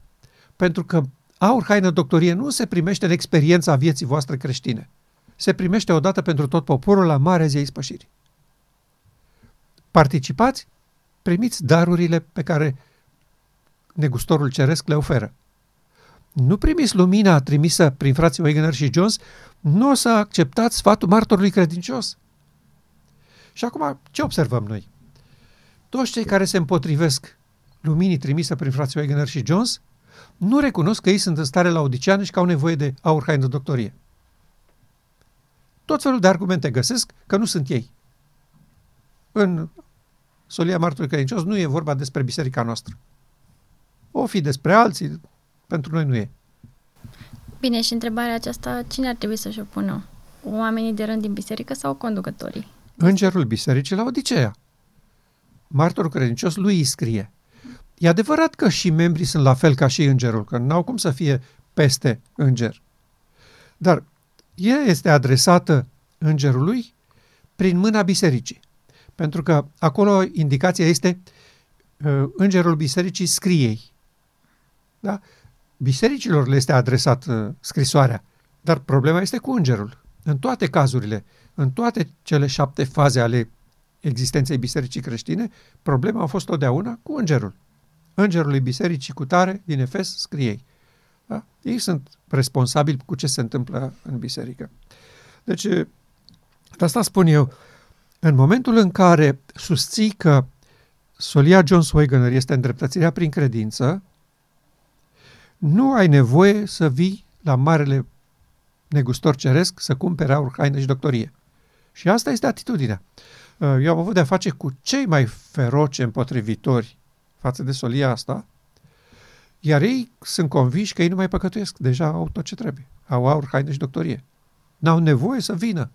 pentru că aur, haină, doctorie nu se primește în experiența vieții voastre creștine. Se primește odată pentru tot poporul la Marea Zi Spășirii. Participați, primiți darurile pe care negustorul ceresc le oferă. Nu primiți lumina trimisă prin frații Wegener și Jones, nu o să acceptați sfatul martorului credincios. Și acum, ce observăm noi? Toți cei care se împotrivesc luminii trimise prin frații Wegener și Jones nu recunosc că ei sunt în stare la odiceană și că au nevoie de aur, haină, doctorie. Tot felul de argumente găsesc că nu sunt ei. În solia martorului credincios nu e vorba despre biserica noastră. O fi despre alții, pentru noi nu e. Bine, și întrebarea aceasta, cine ar trebui să-și o pună? Oamenii de rând din biserică sau conducătorii? Îngerul bisericii la Odiseea. Martorul credincios lui îi scrie. E adevărat că și membrii sunt la fel ca și îngerul, că n-au cum să fie peste înger. Dar ea este adresată îngerului prin mâna bisericii. Pentru că acolo indicația este uh, îngerul bisericii scriei. Da? Bisericilor le este adresat uh, scrisoarea, dar problema este cu îngerul. În toate cazurile, în toate cele șapte faze ale existenței bisericii creștine, problema a fost totdeauna cu îngerul. Îngerului bisericii cu tare din Efes scriei. Da? Ei sunt responsabili cu ce se întâmplă în biserică. Deci, de asta spun eu, în momentul în care susții că solia John Swigener este îndreptățirea prin credință, nu ai nevoie să vii la marele negustor ceresc să cumpere aur, haine și doctorie. Și asta este atitudinea. Uh, eu am avut de-a face cu cei mai feroce împotrivitori față de solia asta, iar ei sunt convinși că ei nu mai păcătuiesc. Deja au tot ce trebuie. Au aur, haine și doctorie. N-au nevoie să vină.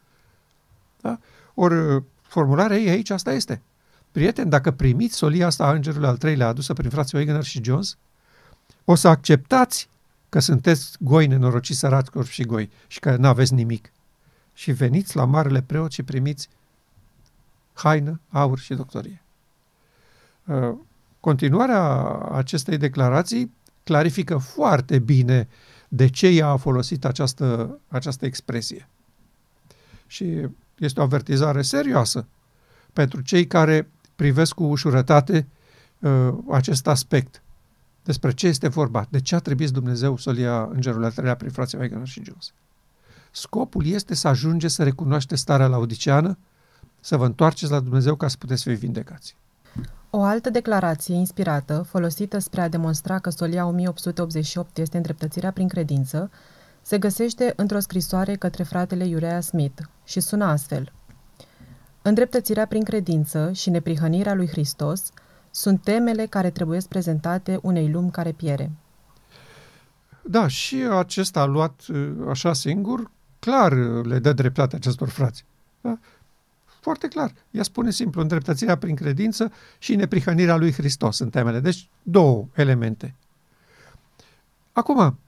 Da? Ori uh, formularea ei aici asta este. Prieteni, dacă primiți solia asta a îngerului al treilea adusă prin frații Wegener și Jones, o să acceptați că sunteți goi nenorociți, sărați, corpi și goi și că nu aveți nimic. Și veniți la marele preot și primiți haină, aur și doctorie. Uh, continuarea acestei declarații clarifică foarte bine de ce ea a folosit această, această expresie. Și este o avertizare serioasă pentru cei care privesc cu ușurătate uh, acest aspect. Despre ce este vorba? De ce a trebuit Dumnezeu să-l ia îngerul al treilea prin frații Wegener și Jones? Scopul este să ajunge să recunoaște starea laudiciană, să vă întoarceți la Dumnezeu ca să puteți fi vindecați. O altă declarație inspirată, folosită spre a demonstra că solia 1888 este îndreptățirea prin credință, se găsește într-o scrisoare către fratele Iurea Smith și sună astfel. Îndreptățirea prin credință și neprihănirea lui Hristos sunt temele care trebuie prezentate unei lumi care piere. Da, și acesta a luat așa singur, clar le dă dreptate acestor frați. Da? Foarte clar. Ea spune simplu, îndreptățirea prin credință și neprihănirea lui Hristos în temele. Deci două elemente. Acum,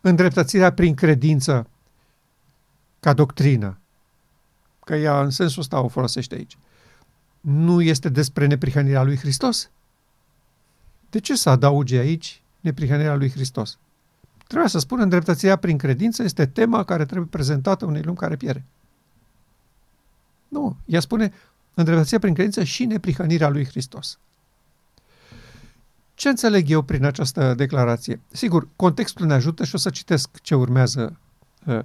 îndreptățirea prin credință ca doctrină, că ea în sensul ăsta o folosește aici, nu este despre neprihănirea lui Hristos? De ce să adauge aici neprihănirea lui Hristos? Trebuie să spun, îndreptățirea prin credință este tema care trebuie prezentată unei lumi care pierde. Nu, ea spune îndreptățirea prin credință și neprihănirea lui Hristos. Ce înțeleg eu prin această declarație? Sigur, contextul ne ajută și o să citesc ce urmează uh, uh,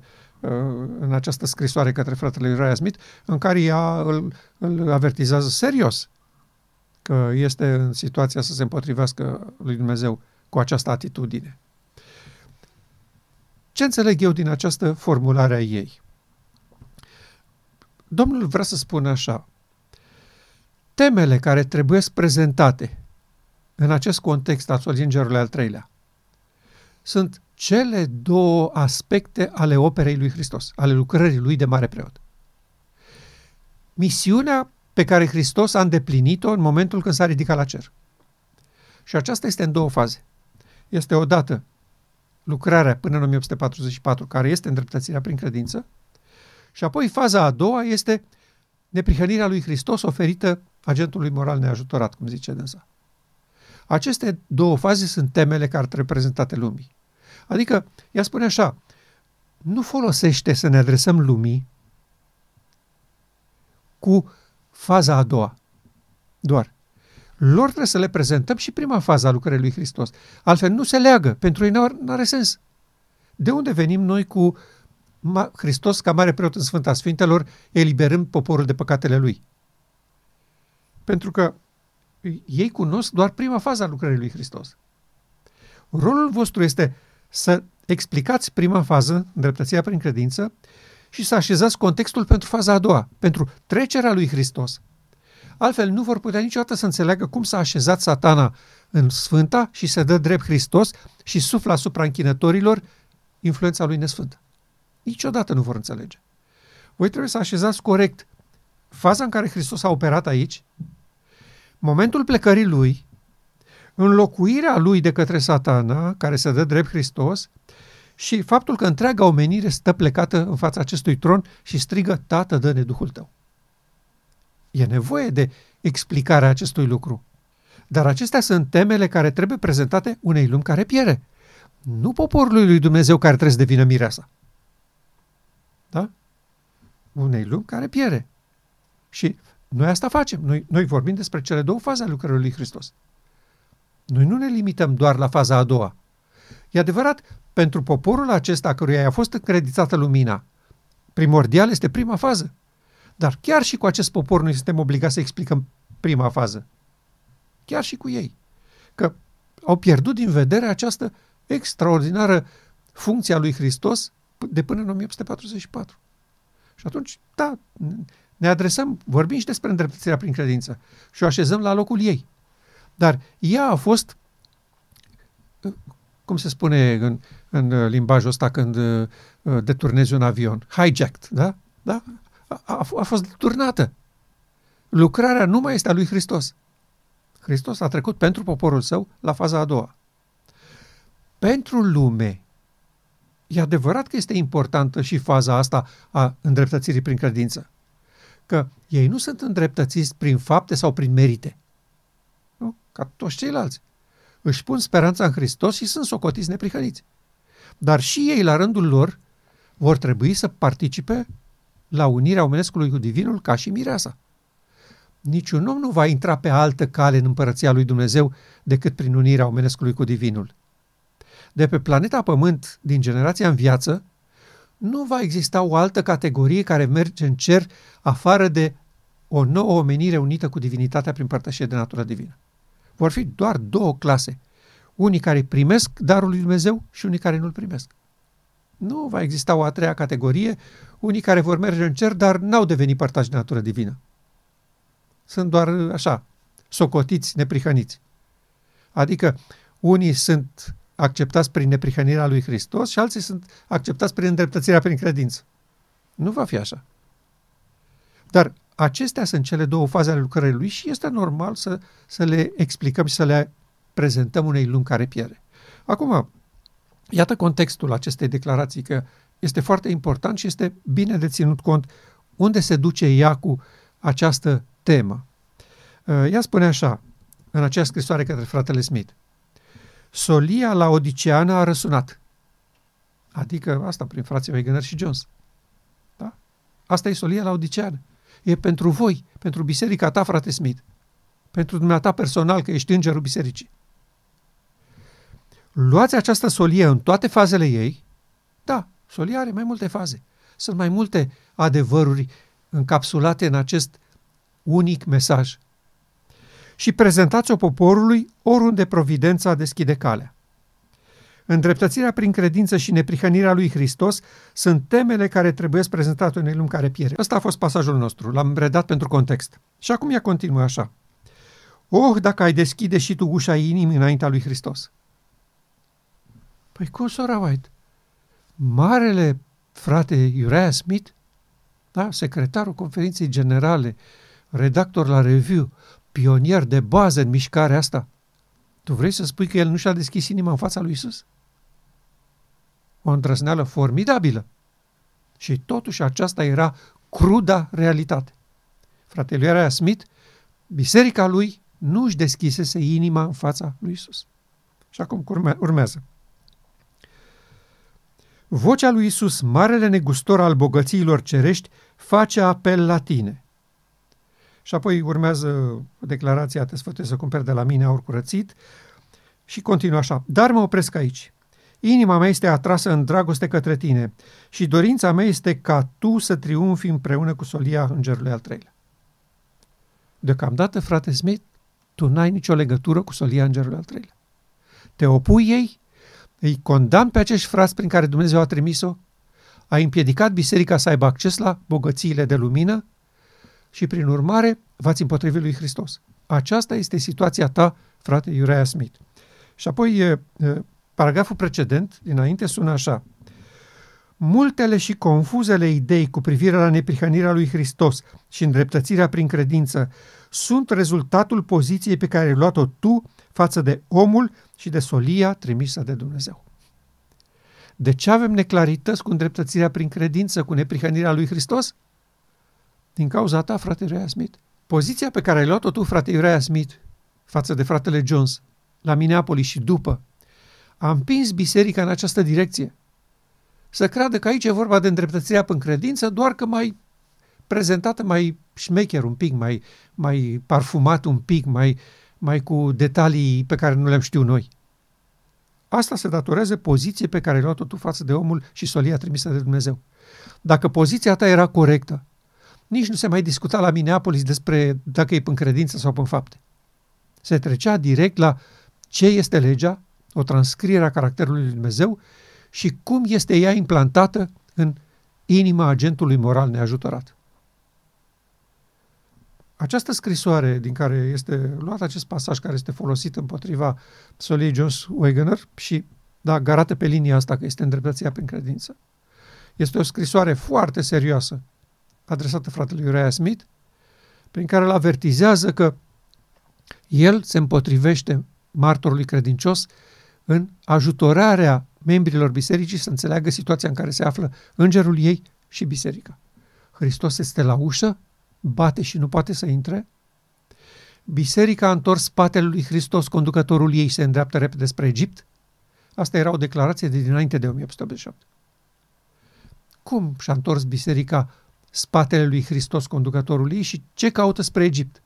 în această scrisoare către fratele Uriah Smith, în care ea îl, îl avertizează serios că este în situația să se împotrivească lui Dumnezeu cu această atitudine. Ce înțeleg eu din această formulare a ei? Domnul vrea să spună așa, temele care trebuie prezentate în acest context al Îngerului al treilea sunt cele două aspecte ale operei lui Hristos, ale lucrării lui de mare preot. Misiunea pe care Hristos a îndeplinit-o în momentul când s-a ridicat la cer. Și aceasta este în două faze. Este odată lucrarea până în 1844, care este îndreptățirea prin credință, și apoi faza a doua este neprihănirea lui Hristos oferită agentului moral neajutorat, cum zice dânsa. Aceste două faze sunt temele care trebuie prezentate lumii. Adică, ea spune așa, nu folosește să ne adresăm lumii cu faza a doua. Doar. Lor trebuie să le prezentăm și prima fază a lucrării lui Hristos. Altfel nu se leagă, pentru ei nu are sens. De unde venim noi cu Hristos ca mare preot în Sfânta Sfintelor, eliberând poporul de păcatele lui? Pentru că ei cunosc doar prima fază a lucrării lui Hristos. Rolul vostru este să explicați prima fază, îndreptățirea prin credință, și să așezați contextul pentru faza a doua, pentru trecerea lui Hristos. Altfel nu vor putea niciodată să înțeleagă cum s-a așezat satana în Sfânta și se dă drept Hristos și suflă asupra închinătorilor influența lui nesfântă. Niciodată nu vor înțelege. Voi trebuie să așezați corect faza în care Hristos a operat aici, momentul plecării lui, înlocuirea lui de către satana, care se dă drept Hristos, și faptul că întreaga omenire stă plecată în fața acestui tron și strigă, Tată, dă-ne Duhul tău. E nevoie de explicarea acestui lucru. Dar acestea sunt temele care trebuie prezentate unei lumi care piere. Nu poporului lui Dumnezeu care trebuie să devină mireasa. Da? Unei lumi care piere. Și noi asta facem. Noi, noi vorbim despre cele două faze ale lucrării lui Hristos. Noi nu ne limităm doar la faza a doua. E adevărat, pentru poporul acesta căruia i-a fost încreditată lumina, primordial este prima fază. Dar chiar și cu acest popor noi suntem obligați să explicăm prima fază. Chiar și cu ei. Că au pierdut din vedere această extraordinară funcție a lui Hristos de până în 1844. Și atunci, da, ne adresăm, vorbim și despre îndreptățirea prin credință și o așezăm la locul ei. Dar ea a fost, cum se spune în, în limbajul ăsta când uh, deturnezi un avion, hijacked, da? da? A, a, a fost deturnată. Lucrarea nu mai este a lui Hristos. Hristos a trecut pentru poporul său la faza a doua. Pentru lume, e adevărat că este importantă și faza asta a îndreptățirii prin credință. Că ei nu sunt îndreptățiți prin fapte sau prin merite. Nu? Ca toți ceilalți. Își pun speranța în Hristos și sunt socotiți neprihăniți. Dar și ei, la rândul lor, vor trebui să participe la unirea omenescului cu divinul ca și mireasa. Niciun om nu va intra pe altă cale în împărăția lui Dumnezeu decât prin unirea omenescului cu divinul. De pe planeta Pământ, din generația în viață, nu va exista o altă categorie care merge în cer afară de o nouă omenire unită cu divinitatea prin părtășie de natură divină. Vor fi doar două clase. Unii care primesc darul lui Dumnezeu și unii care nu-l primesc. Nu va exista o a treia categorie, unii care vor merge în cer, dar n-au devenit părtași de natură divină. Sunt doar așa, socotiți, neprihăniți. Adică unii sunt acceptați prin neprihănirea lui Hristos și alții sunt acceptați prin îndreptățirea prin credință. Nu va fi așa. Dar acestea sunt cele două faze ale lucrării lui și este normal să, să le explicăm și să le prezentăm unei lumi care pierde. Acum, Iată contextul acestei declarații, că este foarte important și este bine de ținut cont unde se duce ea cu această temă. Uh, ea spune așa, în acea scrisoare către fratele Smith. Solia la Odiceană a răsunat. Adică asta prin frații Wegener și Jones. Da? Asta e solia la Odiceană. E pentru voi, pentru biserica ta, frate Smith. Pentru dumneata personal, că ești îngerul bisericii. Luați această solie în toate fazele ei. Da, solia are mai multe faze. Sunt mai multe adevăruri încapsulate în acest unic mesaj. Și prezentați-o poporului oriunde providența deschide calea. Îndreptățirea prin credință și neprihănirea lui Hristos sunt temele care trebuie prezentate unei lumi care pierde. Ăsta a fost pasajul nostru, l-am redat pentru context. Și acum ea continuă așa. Oh, dacă ai deschide și tu ușa inimii înaintea lui Hristos. Păi cum, sora White? Marele frate Uriah Smith, da, secretarul conferinței generale, redactor la review, pionier de bază în mișcarea asta, tu vrei să spui că el nu și-a deschis inima în fața lui Isus? O îndrăzneală formidabilă. Și totuși aceasta era cruda realitate. Fratele Uriah Smith, biserica lui nu își deschisese inima în fața lui Isus. Și acum urmează. Vocea lui Isus, marele negustor al bogățiilor cerești, face apel la tine. Și apoi urmează declarația, te sfătuiesc să cumperi de la mine aur curățit și continuă așa. Dar mă opresc aici. Inima mea este atrasă în dragoste către tine și dorința mea este ca tu să triumfi împreună cu solia îngerului al treilea. Deocamdată, frate Smith, tu n-ai nicio legătură cu solia îngerului al treilea. Te opui ei îi condamn pe acești frați prin care Dumnezeu a trimis-o, a împiedicat biserica să aibă acces la bogățiile de lumină și, prin urmare, v-ați împotrivit lui Hristos. Aceasta este situația ta, frate Uriah Smith. Și apoi, paragraful precedent, dinainte, sună așa. Multele și confuzele idei cu privire la neprihănirea lui Hristos și îndreptățirea prin credință sunt rezultatul poziției pe care ai luat-o tu față de omul și de solia trimisă de Dumnezeu. De ce avem neclarități cu îndreptățirea prin credință, cu neprihănirea lui Hristos? Din cauza ta, frate Uriah Smith. Poziția pe care ai luat-o tu, frate Uriah Smith, față de fratele Jones, la Minneapolis și după, a împins biserica în această direcție. Să creadă că aici e vorba de îndreptățirea prin credință, doar că mai prezentată mai șmecher un pic, mai, mai parfumat un pic, mai, mai cu detalii pe care nu le-am știut noi. Asta se datorează poziției pe care ai luat-o tu față de omul și solia trimisă de Dumnezeu. Dacă poziția ta era corectă, nici nu se mai discuta la Minneapolis despre dacă e în credință sau în fapte. Se trecea direct la ce este legea, o transcriere a caracterului lui Dumnezeu și cum este ea implantată în inima agentului moral neajutorat. Această scrisoare din care este luat acest pasaj care este folosit împotriva Soliei Jones Wegener și da, garată pe linia asta că este îndreptățirea prin credință. Este o scrisoare foarte serioasă adresată fratelui Uriah Smith, prin care îl avertizează că el se împotrivește martorului credincios în ajutorarea membrilor bisericii să înțeleagă situația în care se află îngerul ei și biserica. Hristos este la ușă bate și nu poate să intre? Biserica a întors spatele lui Hristos, conducătorul ei se îndreaptă repede spre Egipt? Asta era o declarație de dinainte de 1887. Cum și-a întors biserica spatele lui Hristos, conducătorul ei, și ce caută spre Egipt?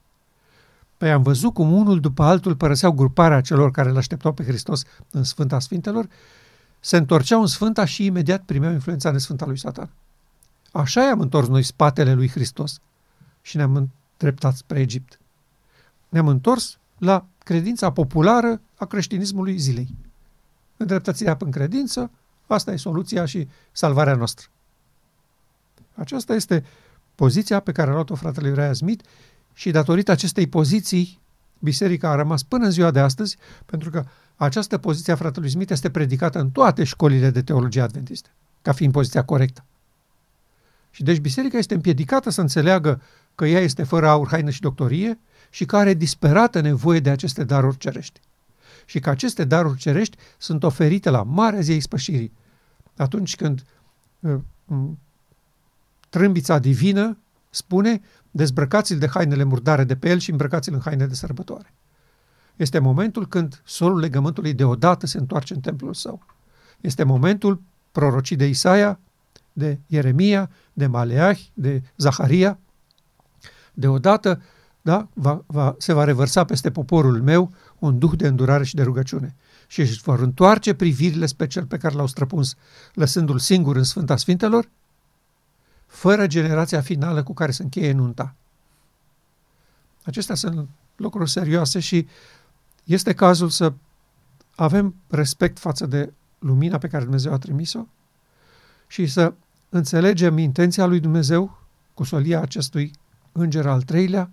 Păi am văzut cum unul după altul părăseau gruparea celor care îl așteptau pe Hristos în Sfânta Sfintelor, se întorceau în Sfânta și imediat primeau influența nesfânta lui Satan. Așa i-am întors noi spatele lui Hristos și ne-am îndreptat spre Egipt. Ne-am întors la credința populară a creștinismului zilei. Îndreptățirea în credință, asta e soluția și salvarea noastră. Aceasta este poziția pe care a luat-o fratele Uriah Smith și datorită acestei poziții, biserica a rămas până în ziua de astăzi, pentru că această poziție a fratelui Smith este predicată în toate școlile de teologie adventiste, ca fiind poziția corectă. Și deci biserica este împiedicată să înțeleagă că ea este fără aur, haină și doctorie și că are disperată nevoie de aceste daruri cerești. și că aceste daruri cerești sunt oferite la marea zi ispășirii. Atunci când uh, trâmbița divină spune dezbrăcați-l de hainele murdare de pe el și îmbrăcați-l în haine de sărbătoare. Este momentul când solul legământului deodată se întoarce în templul său. Este momentul prorocit de Isaia, de Ieremia, de Maleah, de Zaharia. Deodată da, va, va, se va revărsa peste poporul meu un duh de îndurare și de rugăciune și își vor întoarce privirile spre cel pe care l-au străpuns, lăsându-l singur în Sfânta Sfintelor, fără generația finală cu care se încheie nunta. Acestea sunt lucruri serioase și este cazul să avem respect față de lumina pe care Dumnezeu a trimis-o și să înțelegem intenția lui Dumnezeu cu solia acestui înger al treilea,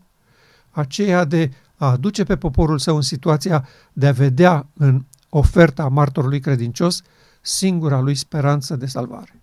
aceea de a aduce pe poporul său în situația de a vedea în oferta martorului credincios singura lui speranță de salvare.